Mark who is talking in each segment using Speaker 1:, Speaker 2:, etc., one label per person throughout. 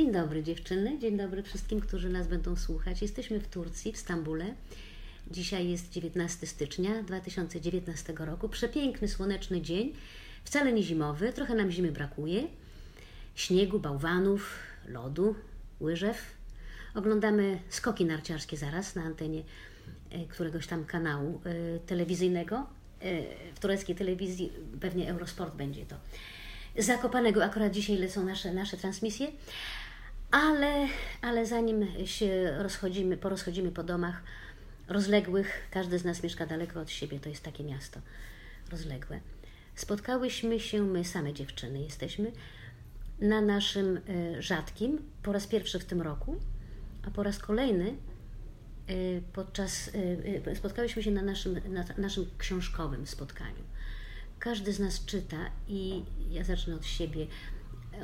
Speaker 1: Dzień dobry dziewczyny, dzień dobry wszystkim, którzy nas będą słuchać. Jesteśmy w Turcji, w Stambule. Dzisiaj jest 19 stycznia 2019 roku. Przepiękny, słoneczny dzień, wcale nie zimowy, trochę nam zimy brakuje. Śniegu, bałwanów, lodu, łyżew. Oglądamy skoki narciarskie zaraz na antenie e, któregoś tam kanału e, telewizyjnego. E, w tureckiej telewizji pewnie Eurosport będzie to. Zakopanego akurat dzisiaj lecą nasze, nasze transmisje. Ale, ale zanim się rozchodzimy, porozchodzimy po domach rozległych, każdy z nas mieszka daleko od siebie, to jest takie miasto rozległe. Spotkałyśmy się, my same dziewczyny jesteśmy, na naszym e, rzadkim, po raz pierwszy w tym roku, a po raz kolejny e, podczas, e, spotkałyśmy się na naszym, na naszym książkowym spotkaniu. Każdy z nas czyta i ja zacznę od siebie,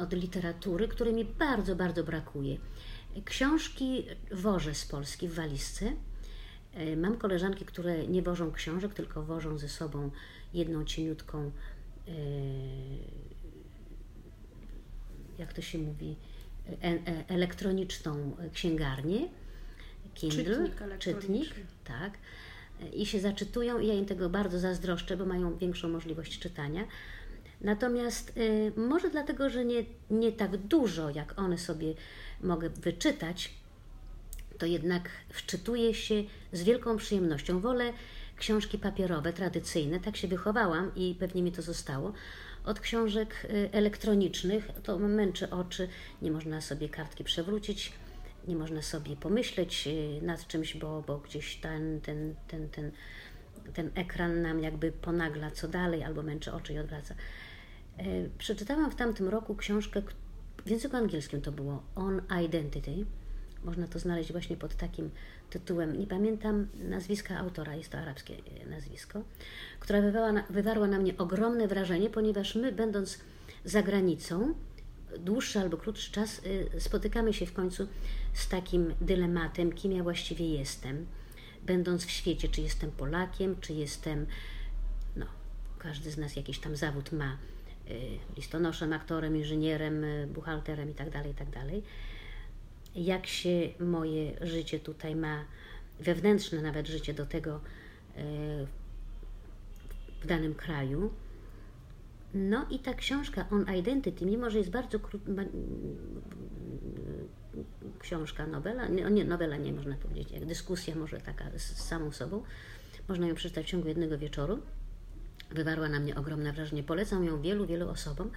Speaker 1: od literatury, której mi bardzo, bardzo brakuje. Książki wożę z Polski w walizce. Mam koleżanki, które nie wożą książek, tylko wożą ze sobą jedną cieniutką, jak to się mówi, e, e, elektroniczną księgarnię, Kindle,
Speaker 2: czytnik,
Speaker 1: czytnik tak i się zaczytują i ja im tego bardzo zazdroszczę, bo mają większą możliwość czytania. Natomiast y, może dlatego, że nie, nie tak dużo, jak one sobie mogę wyczytać, to jednak wczytuję się z wielką przyjemnością. Wolę książki papierowe, tradycyjne, tak się wychowałam i pewnie mi to zostało. Od książek y, elektronicznych to męczy oczy, nie można sobie kartki przewrócić nie można sobie pomyśleć y, nad czymś, bo, bo gdzieś ten, ten, ten, ten, ten ekran nam jakby ponagla co dalej albo męczy oczy i odwraca. E, przeczytałam w tamtym roku książkę, w języku angielskim to było On Identity. Można to znaleźć właśnie pod takim tytułem. Nie pamiętam nazwiska autora, jest to arabskie e, nazwisko, która wywarła wywarła na mnie ogromne wrażenie, ponieważ my, będąc za granicą, dłuższy albo krótszy czas y, spotykamy się w końcu z takim dylematem, kim ja właściwie jestem, będąc w świecie, czy jestem Polakiem, czy jestem, no, każdy z nas jakiś tam zawód ma, listonoszem, aktorem, inżynierem, y, buchalterem itd., tak itd. Tak Jak się moje życie tutaj ma, wewnętrzne nawet życie do tego w danym kraju, no i ta książka On Identity, mimo że jest bardzo krótka, książka, nowela, nie, nowela nie można powiedzieć, jak dyskusja może taka z, z samą sobą, można ją przeczytać w ciągu jednego wieczoru. Wywarła na mnie ogromne wrażenie. Polecam ją wielu, wielu osobom,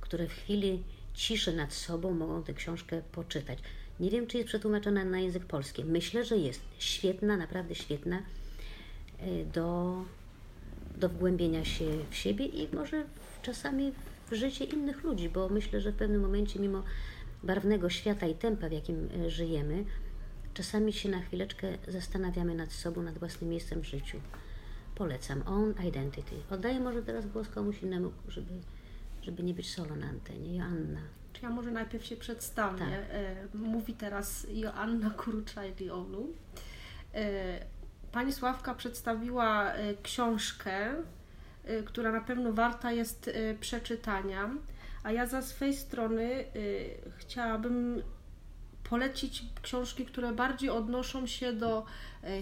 Speaker 1: które w chwili ciszy nad sobą mogą tę książkę poczytać. Nie wiem, czy jest przetłumaczona na język polski. Myślę, że jest. Świetna, naprawdę świetna e, do, do wgłębienia się w siebie i może czasami w życie innych ludzi, bo myślę, że w pewnym momencie, mimo barwnego świata i tempa, w jakim e, żyjemy, czasami się na chwileczkę zastanawiamy nad sobą, nad własnym miejscem w życiu. Polecam. Own Identity. Oddaję może teraz głos komuś innemu, żeby, żeby nie być solo na antenie. Joanna.
Speaker 2: Czy ja może najpierw się przedstawię? Tak. E, mówi teraz Joanna Kuruczajlioğlu. E, pani Sławka przedstawiła książkę Y, która na pewno warta jest przeczytania. A ja za swej strony chciałabym polecić książki, które bardziej odnoszą się do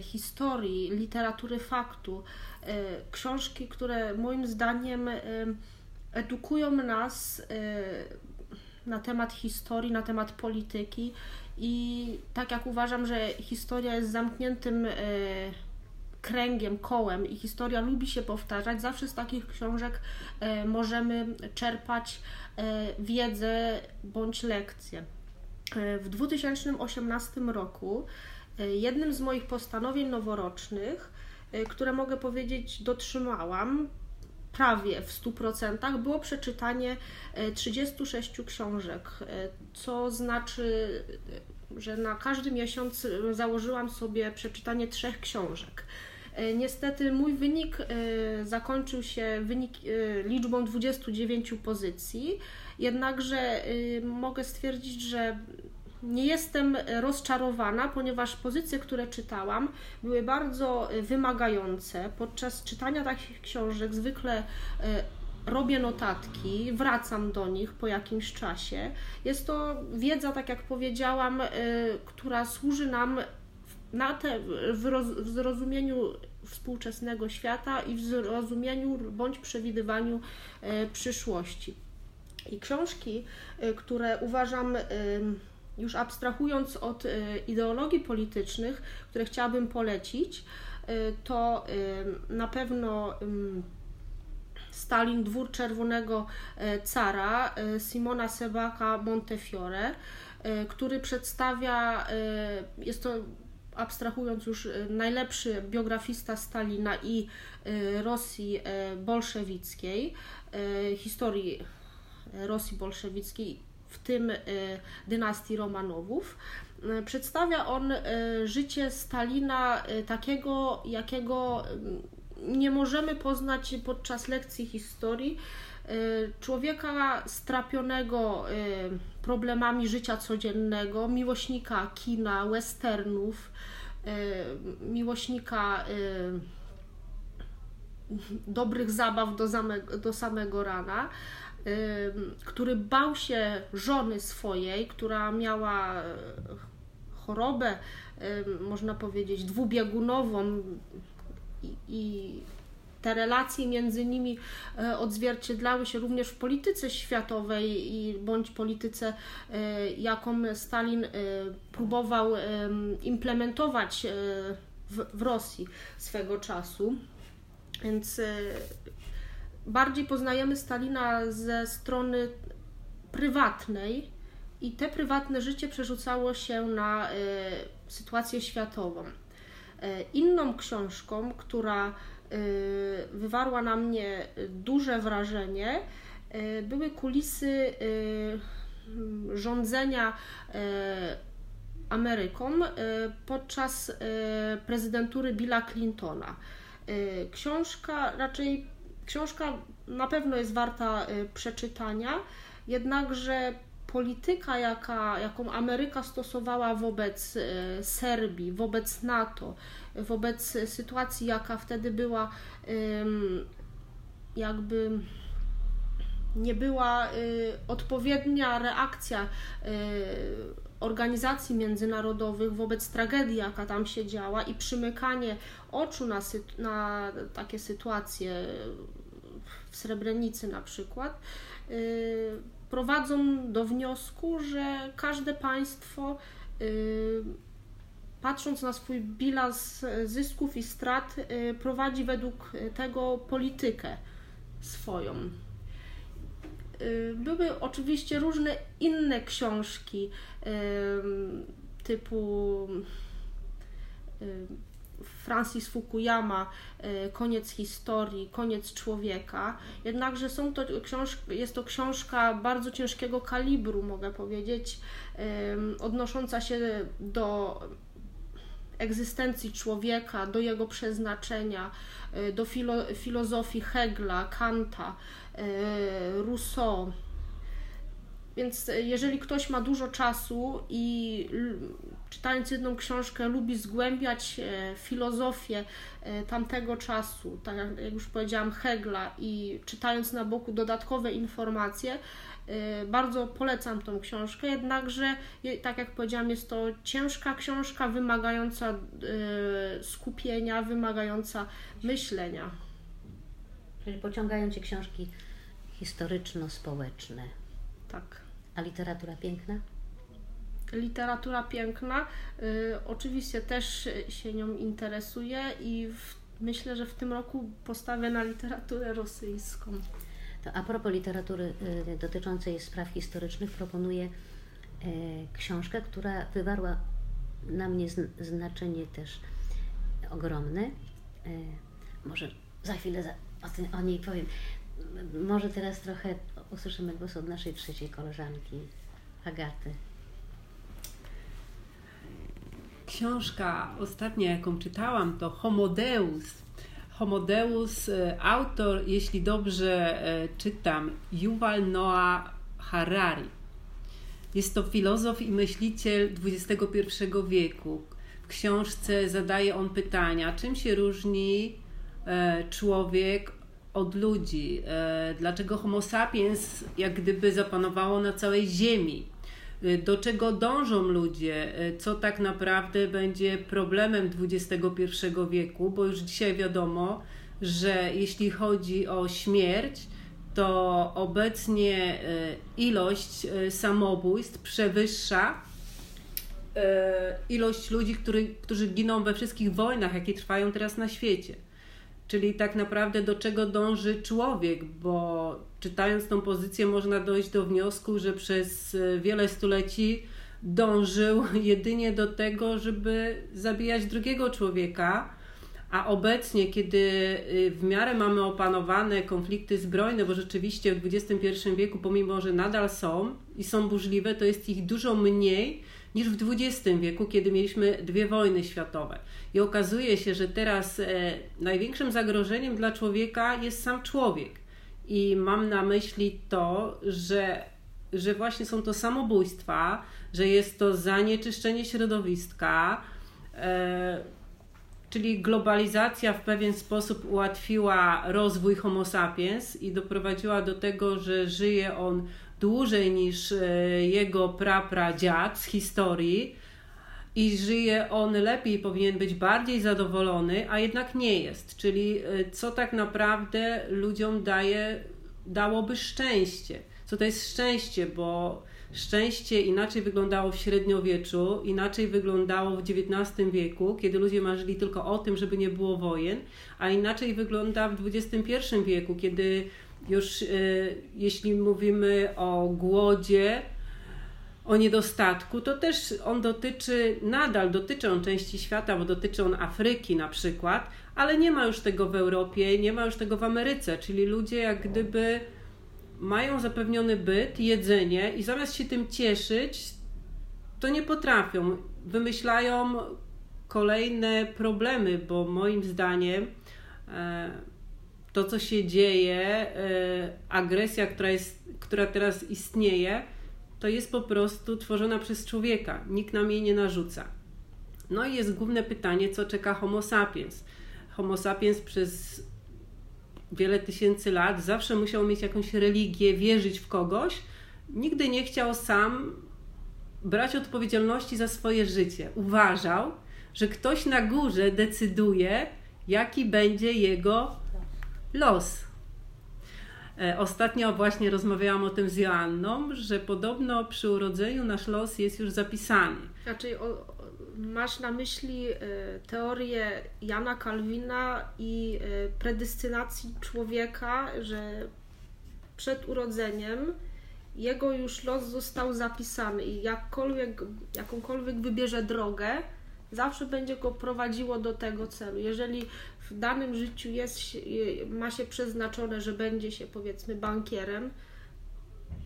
Speaker 2: historii, literatury faktu. Książki, które moim zdaniem edukują nas na temat historii, na temat polityki i tak jak uważam, że historia jest zamkniętym kręgiem, kołem i historia lubi się powtarzać, zawsze z takich książek e, możemy czerpać e, wiedzę bądź lekcje. E, w 2018 roku jednym z moich postanowień noworocznych, które mogę powiedzieć dotrzymałam, prawie w 100% było przeczytanie 36 książek, co znaczy, że na każdy miesiąc założyłam sobie przeczytanie trzech książek. E, niestety mój wynik e, zakończył się wynik, e, liczbą 29 pozycji, jednakże mogę stwierdzić, że nie jestem rozczarowana, ponieważ pozycje, które czytałam, były bardzo wymagające. Podczas czytania takich książek zwykle robię notatki, wracam do nich po jakimś czasie. Jest to wiedza, tak jak powiedziałam, y, która służy nam na te, w, roz, w zrozumieniu współczesnego świata i w zrozumieniu bądź przewidywaniu y, przyszłości. I książki, y, które uważam, już abstrahując od ideologii politycznych, które chciałabym polecić, to na pewno Stalin, Dwór Czerwonego Cara Simona Sebaka Montefiore, który przedstawia, jest to abstrahując już najlepszy biografista Stalina i Rosji bolszewickiej, historii Rosji bolszewickiej, w tym dynastii Romanowów. Przedstawia on życie Stalina takiego, jakiego nie możemy poznać podczas lekcji historii człowieka strapionego problemami życia codziennego, miłośnika kina, westernów, miłośnika dobrych zabaw do, samego, do samego rana, który bał się żony swojej, która miała chorobę, można powiedzieć, dwubiegunową, i, te relacje między nimi e, odzwierciedlały się również w polityce światowej i bądź polityce, e, jaką Stalin e, próbował implementować w Rosji swego czasu. Więc bardziej poznajemy Stalina ze strony prywatnej i te prywatne życie przerzucało się na sytuację światową. E, inną książką, która e, wywarła na mnie duże wrażenie, e, były kulisy rządzenia Ameryką podczas prezydentury Billa Clintona. Książka raczej książka na pewno jest warta przeczytania, jednakże polityka, jaka, jaką Ameryka stosowała wobec e, Serbii, wobec NATO, wobec sytuacji, jaka wtedy była, jakby nie była e, odpowiednia reakcja organizacji międzynarodowych wobec tragedii, jaka tam się działa i przymykanie oczu na, na takie sytuacje w Srebrenicy na przykład, prowadzą do wniosku, że każde państwo, y, patrząc na swój bilans zysków i strat, y, prowadzi według tego politykę swoją. Y, były oczywiście różne inne książki typu Francis Fukuyama Koniec historii, koniec człowieka. Jednakże są to książki, jest to książka bardzo ciężkiego kalibru, mogę powiedzieć, odnosząca się do egzystencji człowieka, do jego przeznaczenia, do filo, filozofii Hegla, Kanta, Rousseau. Więc jeżeli ktoś ma dużo czasu i czytając jedną książkę, lubi zgłębiać e, filozofię e, tamtego czasu, tak jak już powiedziałam, Hegla, i czytając na boku dodatkowe informacje, e, bardzo polecam tą książkę, jednakże, tak jak powiedziałam, jest to ciężka książka, wymagająca skupienia, wymagająca myślenia.
Speaker 1: Czyli pociągają Cię książki historyczno-społeczne.
Speaker 2: Tak.
Speaker 1: A literatura piękna?
Speaker 2: literatura piękna. Y, oczywiście też się nią interesuję i w, myślę, że w tym roku postawię na literaturę rosyjską.
Speaker 1: To a propos literatury y, dotyczącej spraw historycznych, proponuję y, książkę, która wywarła na mnie znaczenie też ogromne. Y, może za chwilę za, o, o niej powiem. Może teraz trochę usłyszymy głos od naszej trzeciej koleżanki, Agaty.
Speaker 3: Książka ostatnia, jaką czytałam, to Homodeus. Homodeus, e, autor, jeśli dobrze e, czytam, Yuval Noah Harari. Jest to filozof i myśliciel XXI wieku. W książce zadaje on pytania, czym się różni e, człowiek od ludzi, e, dlaczego Homo sapiens jak gdyby zapanowało na całej Ziemi, e, do czego dążą ludzie, e, co tak naprawdę będzie problemem XXI wieku, bo już dzisiaj wiadomo, że jeśli chodzi o śmierć, to obecnie ilość samobójstw przewyższa ilość ludzi, który, którzy giną we wszystkich wojnach, jakie trwają teraz na świecie. Czyli tak naprawdę do czego dąży człowiek, bo czytając tą pozycję można dojść do wniosku, że przez e, wiele stuleci dążył jedynie do tego, żeby zabijać drugiego człowieka, a obecnie, kiedy e, w miarę mamy opanowane konflikty zbrojne, bo rzeczywiście w XXI wieku, pomimo że nadal są i są burzliwe, to jest ich dużo mniej niż w XX wieku, kiedy mieliśmy dwie wojny światowe. I okazuje się, że teraz e, największym zagrożeniem dla człowieka jest sam człowiek. I mam na myśli to, że, że właśnie są to samobójstwa, że jest to zanieczyszczenie środowiska, e, czyli globalizacja w pewien sposób ułatwiła rozwój Homo sapiens i doprowadziła do tego, że żyje on dłużej niż e, jego prapradziad z historii i żyje on lepiej, powinien być bardziej zadowolony, a jednak nie jest. Czyli e, co tak naprawdę ludziom daje, dałoby szczęście. Co to jest szczęście, bo szczęście inaczej wyglądało w średniowieczu, inaczej wyglądało w XIX wieku, kiedy ludzie marzyli tylko o tym, żeby nie było wojen, a inaczej wygląda w XXI wieku, kiedy już y, jeśli mówimy o głodzie, o niedostatku, to też on dotyczy, nadal dotyczy on części świata, bo dotyczy on Afryki na przykład, ale nie ma już tego w Europie, nie ma już tego w Ameryce, czyli ludzie jak gdyby mają zapewniony byt, jedzenie i zamiast się tym cieszyć, to nie potrafią. Wymyślają kolejne problemy, bo moim zdaniem e, to, co się dzieje, e, agresja, która, jest, która teraz istnieje, to jest po prostu tworzona przez człowieka. Nikt nam jej nie narzuca. No i jest główne pytanie, co czeka Homo sapiens. Homo sapiens przez wiele tysięcy lat zawsze musiał mieć jakąś religię, wierzyć w kogoś. Nigdy nie chciał sam brać odpowiedzialności za swoje życie. Uważał, że ktoś na górze decyduje, jaki będzie jego los. E, ostatnio właśnie rozmawiałam o tym z Joanną, że podobno przy urodzeniu nasz los jest już zapisany.
Speaker 2: Znaczy, o, masz na myśli y, teorię Jana Kalwina i y, predestynacji człowieka, że przed urodzeniem jego już los został zapisany i jakkolwiek, jakąkolwiek wybierze drogę, zawsze będzie go prowadziło do tego celu. Jeżeli w danym życiu jest, ma się przeznaczone, że będzie się powiedzmy bankierem,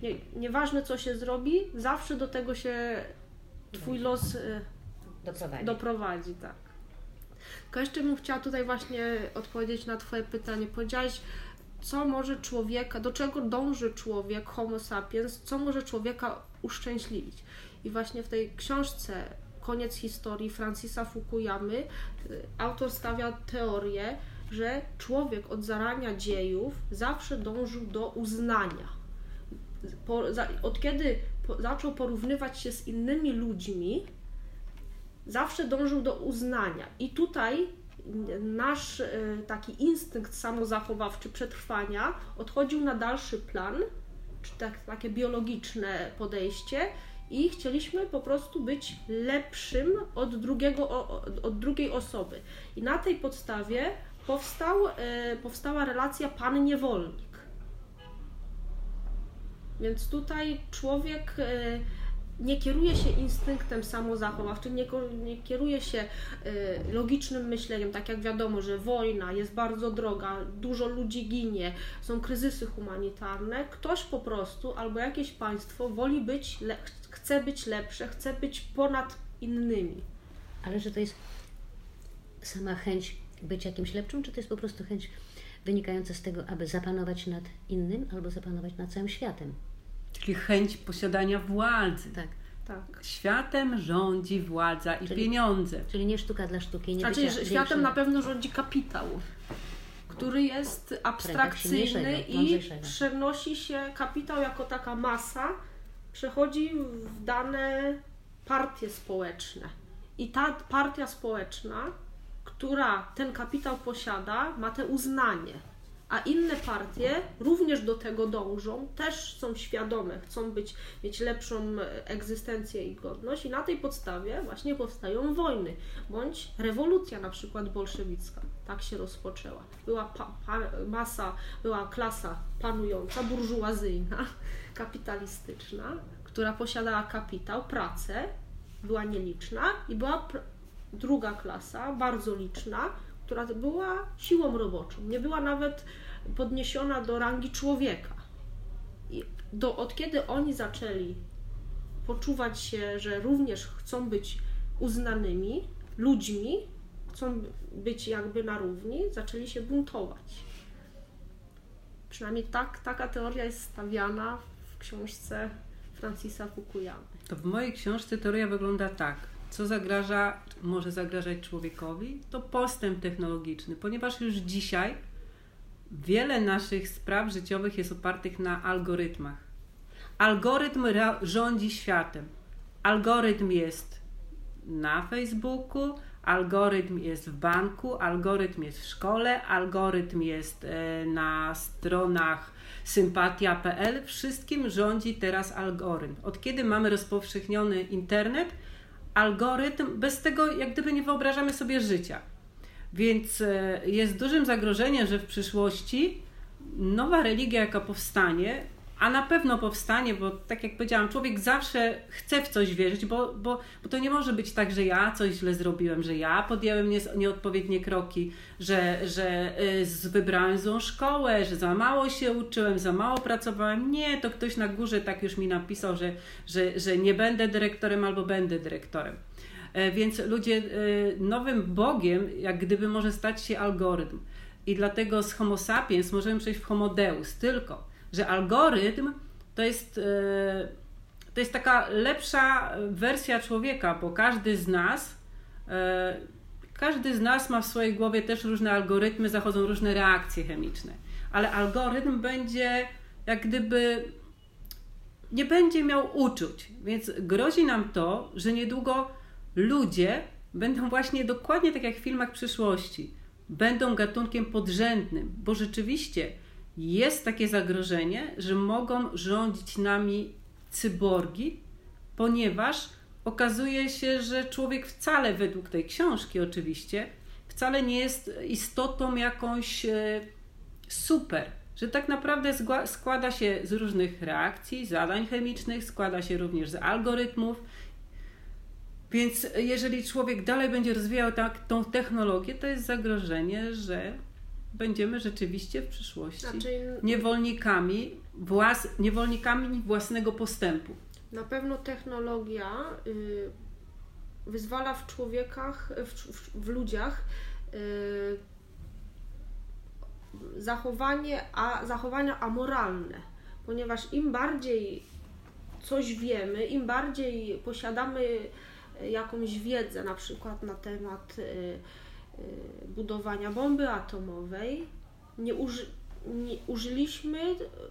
Speaker 2: nie, nieważne co się zrobi, zawsze do tego się Twój los y, doprowadzi. doprowadzi tak. Tylko jeszcze bym chciała tutaj właśnie odpowiedzieć na Twoje pytanie. Powiedziałaś, co może człowieka, do czego dąży człowiek, Homo sapiens, co może człowieka uszczęśliwić. I właśnie w tej książce Koniec historii Francisa Fukuyamy autor stawia teorię, że człowiek od zarania dziejów zawsze dążył do uznania. Po, za, od kiedy po, zaczął porównywać się z innymi ludźmi, zawsze dążył do uznania. I tutaj nasz y, taki instynkt samozachowawczy przetrwania odchodził na dalszy plan, czy tak, takie biologiczne podejście i chcieliśmy po prostu być lepszym od, drugiego, od drugiej osoby. I na tej podstawie powstał, e, powstała relacja pan-niewolnik. Więc tutaj człowiek e, nie kieruje się instynktem samozachowawczym, nie, nie kieruje się y, logicznym myśleniem, tak jak wiadomo, że wojna jest bardzo droga, dużo ludzi ginie, są kryzysy humanitarne. Ktoś po prostu albo jakieś państwo woli być, chce być lepsze, chce być ponad innymi.
Speaker 1: Ale że to jest sama chęć bycia jakimś lepszym, czy to jest po prostu chęć wynikająca z tego, aby zapanować nad innym albo zapanować nad całym światem?
Speaker 3: Czyli chęć posiadania władzy.
Speaker 1: Tak.
Speaker 2: Tak.
Speaker 3: Światem rządzi władza i czyli, pieniądze.
Speaker 1: Czyli nie sztuka dla sztuki. Nie
Speaker 2: znaczy, że światem na pewno rządzi kapitał, który jest abstrakcyjny i przenosi się kapitał jako taka masa, przechodzi w dane partie społeczne. I ta partia społeczna, która ten kapitał posiada, ma te uznanie a inne partie również do tego dążą, też są świadome, chcą być, mieć lepszą egzystencję i godność i na tej podstawie właśnie powstają wojny, bądź rewolucja na przykład bolszewicka, tak się rozpoczęła. Była pa, pa, masa, była klasa panująca, burżuazyjna, kapitalistyczna, która posiadała kapitał, pracę, była nieliczna i była druga klasa, bardzo liczna, która była siłą roboczą, nie była nawet podniesiona do rangi człowieka. I do, od kiedy oni zaczęli poczuwać się, że również chcą być uznanymi ludźmi, chcą być jakby na równi, zaczęli się buntować. Przynajmniej tak, taka teoria jest stawiana w książce Francisa Fukuyamy.
Speaker 3: To w mojej książce teoria wygląda tak co zagraża, może zagrażać człowiekowi, to postęp technologiczny, ponieważ już dzisiaj wiele naszych spraw życiowych jest opartych na algorytmach. Algorytm rządzi światem. Algorytm jest na Facebooku, algorytm jest w banku, algorytm jest w szkole, algorytm jest e, na stronach sympatia.pl. Wszystkim rządzi teraz algorytm. Od kiedy mamy rozpowszechniony internet, algorytm, bez tego jak gdyby nie wyobrażamy sobie życia. Więc e, jest dużym zagrożeniem, że w przyszłości nowa religia, jaka powstanie, a na pewno powstanie, bo tak jak powiedziałam, człowiek zawsze chce w coś wierzyć, bo, bo, bo to nie może być tak, że ja coś źle zrobiłem, że ja podjąłem nie, nieodpowiednie kroki, że, że y, wybrałem złą szkołę, że za mało się uczyłem, za mało pracowałem. Nie, to ktoś na górze tak już mi napisał, że, że, że nie będę dyrektorem albo będę dyrektorem. E, więc ludzie, y, nowym Bogiem, jak gdyby może stać się algorytm. I dlatego z Homo sapiens możemy przejść w Homo Deus, tylko że algorytm to jest, e, to jest taka lepsza wersja człowieka, bo każdy z nas e, każdy z nas ma w swojej głowie też różne algorytmy, zachodzą różne reakcje chemiczne, ale algorytm będzie jak gdyby nie będzie miał uczuć, więc grozi nam to, że niedługo ludzie będą właśnie dokładnie tak jak w filmach przyszłości, będą gatunkiem podrzędnym, bo rzeczywiście jest takie zagrożenie, że mogą rządzić nami cyborgi, ponieważ okazuje się, że człowiek wcale, według tej książki oczywiście, wcale nie jest istotą jakąś e, super. Że tak naprawdę składa się z różnych reakcji, zadań chemicznych, składa się również z algorytmów. Więc jeżeli człowiek dalej będzie rozwijał tak, tą technologię, to jest zagrożenie, że będziemy rzeczywiście w przyszłości znaczy, niewolnikami, włas, niewolnikami własnego postępu.
Speaker 2: Na pewno technologia y, wyzwala w człowiekach, w, w, w ludziach y, zachowanie, a, zachowania amoralne, ponieważ im bardziej coś wiemy, im bardziej posiadamy jakąś wiedzę, na przykład na temat y, budowania bomby atomowej nie, uży, nie użyliśmy,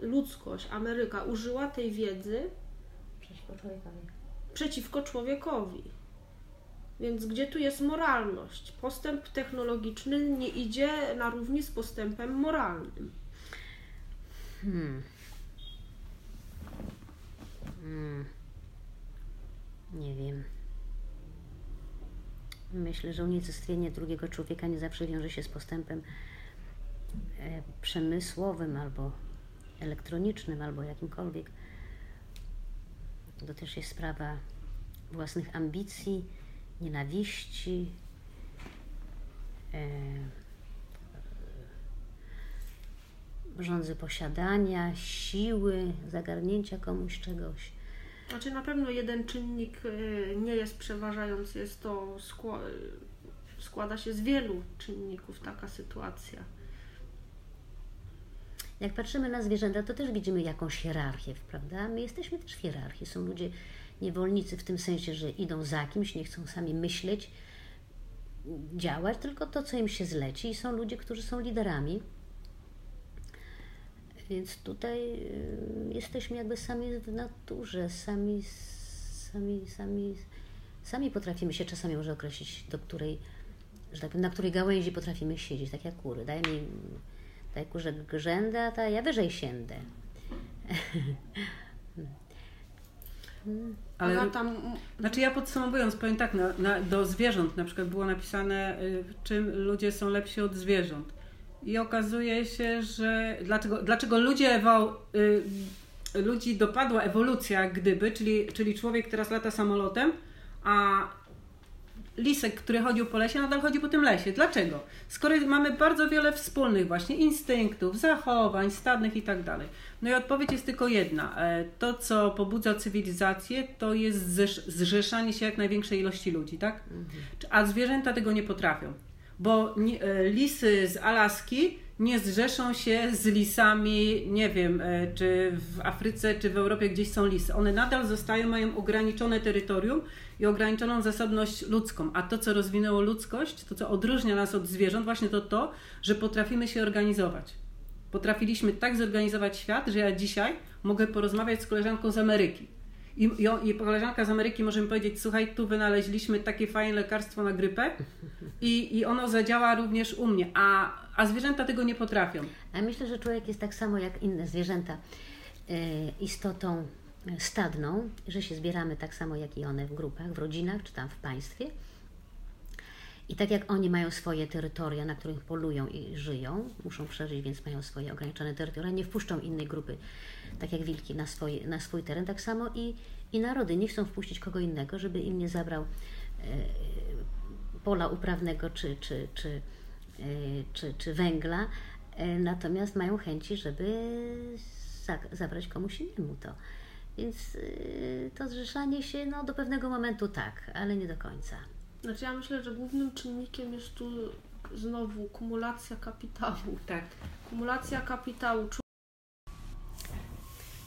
Speaker 2: ludzkość, Ameryka użyła tej wiedzy
Speaker 1: przeciwko człowiekowi.
Speaker 2: Przeciwko człowiekowi. Więc gdzie tu jest moralność? Postęp technologiczny nie idzie na równi z postępem moralnym. Hmm.
Speaker 1: Hmm. Nie wiem. Myślę, że unicestwienie drugiego człowieka nie zawsze wiąże się z postępem e, przemysłowym albo elektronicznym, albo jakimkolwiek. To też jest sprawa własnych ambicji, nienawiści, e, rządzy posiadania, siły, zagarnięcia komuś czegoś.
Speaker 2: Znaczy na pewno jeden czynnik y, nie jest przeważający, jest to składa się z wielu czynników taka sytuacja.
Speaker 1: Jak patrzymy na zwierzęta, to też widzimy jakąś hierarchię, prawda? My jesteśmy też w hierarchii. Są ludzie niewolnicy w tym sensie, że idą za kimś, nie chcą sami myśleć, działać, tylko to, co im się zleci. I są ludzie, którzy są liderami Więc tutaj y, jesteśmy jakby sami w naturze, sami, sami, sami, sami potrafimy się czasami może określić, do której, że tak powiem, na której gałęzi potrafimy siedzieć, tak jak kury. Daj mi, daj kurze grzędę, a ta ja wyżej siędę.
Speaker 3: Ale, Ona tam... Znaczy ja podsumowując powiem tak, na, na, do zwierząt na przykład było napisane, y, czym ludzie są lepsi od zwierząt. I okazuje się, że dlaczego, dlaczego ludzie ewo, y, ludzi dopadła ewolucja gdyby, czyli, czyli człowiek teraz lata samolotem, a lisek, który chodził po lesie, nadal chodzi po tym lesie. Dlaczego? Skoro mamy bardzo wiele wspólnych właśnie instynktów, zachowań, stadnych i tak dalej. No i odpowiedź jest tylko jedna. E, to, co pobudza cywilizację, to jest zrzeszanie się jak największej ilości ludzi, tak? Mhm. A zwierzęta tego nie potrafią. Bo e, lisy z Alaski nie zrzeszą się z lisami, nie wiem, e, czy w Afryce, czy w Europie gdzieś są lisy. One nadal zostają, mają ograniczone terytorium i ograniczoną zasobność ludzką. A to, co rozwinęło ludzkość, to, co odróżnia nas od zwierząt, właśnie to to, że potrafimy się organizować. Potrafiliśmy tak zorganizować świat, że ja dzisiaj mogę porozmawiać z koleżanką z Ameryki. I, i, I koleżanka z Ameryki może mi powiedzieć, słuchaj, tu wynaleźliśmy takie fajne lekarstwo na grypę i, i ono zadziała również u mnie, a, a zwierzęta tego nie potrafią.
Speaker 1: A myślę, że człowiek jest tak samo jak inne zwierzęta e, istotą stadną, że się zbieramy tak samo jak i one w grupach, w rodzinach czy tam w państwie. I tak jak oni mają swoje terytoria, na których polują i żyją, muszą przeżyć, więc mają swoje ograniczone terytoria, nie wpuszczą innej grupy, tak jak wilki, na, swój, na swój teren, tak samo i, i narody nie chcą wpuścić kogo innego, żeby im nie zabrał e, pola uprawnego czy, czy, czy, e, czy, czy węgla, e, natomiast mają chęci, żeby za, zabrać komuś innemu to. Więc to zrzeszanie się no, do pewnego momentu tak, ale nie do końca.
Speaker 2: Znaczy ja myślę, że głównym czynnikiem jest tu znowu kumulacja kapitału.
Speaker 3: Tak.
Speaker 2: Kumulacja kapitału.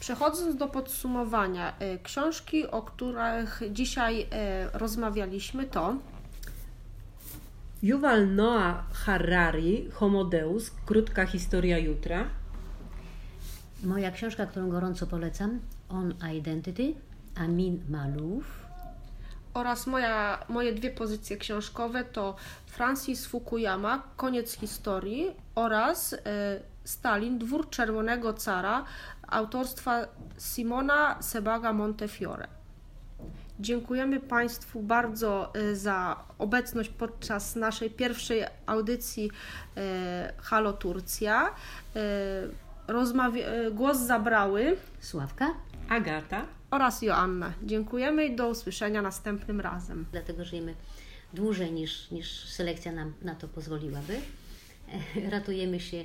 Speaker 2: Przechodząc do podsumowania, y, książki, o których dzisiaj y, rozmawialiśmy, to
Speaker 3: Yuval Noah Harari, Homo Deus, krótka historia jutra.
Speaker 1: Moja książka, którą gorąco polecam, On Identity, Amin Malouf.
Speaker 2: Oraz moja, moje dwie pozycje książkowe to Francis Fukuyama, Koniec historii oraz y, Stalin, Dwór Czerwonego Cara, autorstwa Simona Sebaga Montefiore. Dziękujemy Państwu bardzo y, za obecność podczas naszej pierwszej audycji y, Halo Turcja. Rozmawi- głos zabrały
Speaker 1: Sławka
Speaker 3: Agata
Speaker 2: oraz Joanna. Dziękujemy i do usłyszenia następnym razem.
Speaker 1: Dlatego żyjemy dłużej niż, niż selekcja nam na to pozwoliłaby. Ratujemy się